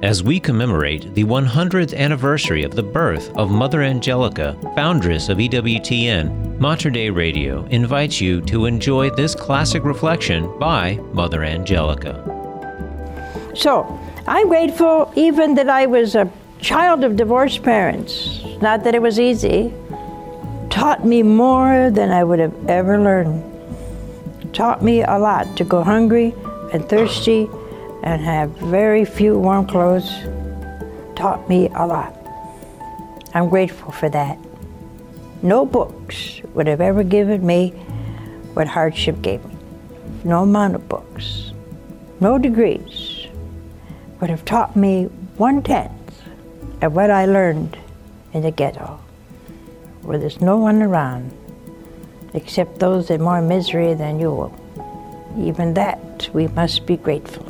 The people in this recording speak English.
As we commemorate the 100th anniversary of the birth of Mother Angelica, foundress of EWTN, Mater Dei Radio invites you to enjoy this classic reflection by Mother Angelica. So, I'm grateful even that I was a child of divorced parents. Not that it was easy. Taught me more than I would have ever learned. Taught me a lot to go hungry and thirsty and have very few warm clothes. Taught me a lot. I'm grateful for that. No books would have ever given me what hardship gave me. No amount of books, no degrees would have taught me one tenth of what I learned in the ghetto, where there's no one around except those in more misery than you. Even that we must be grateful.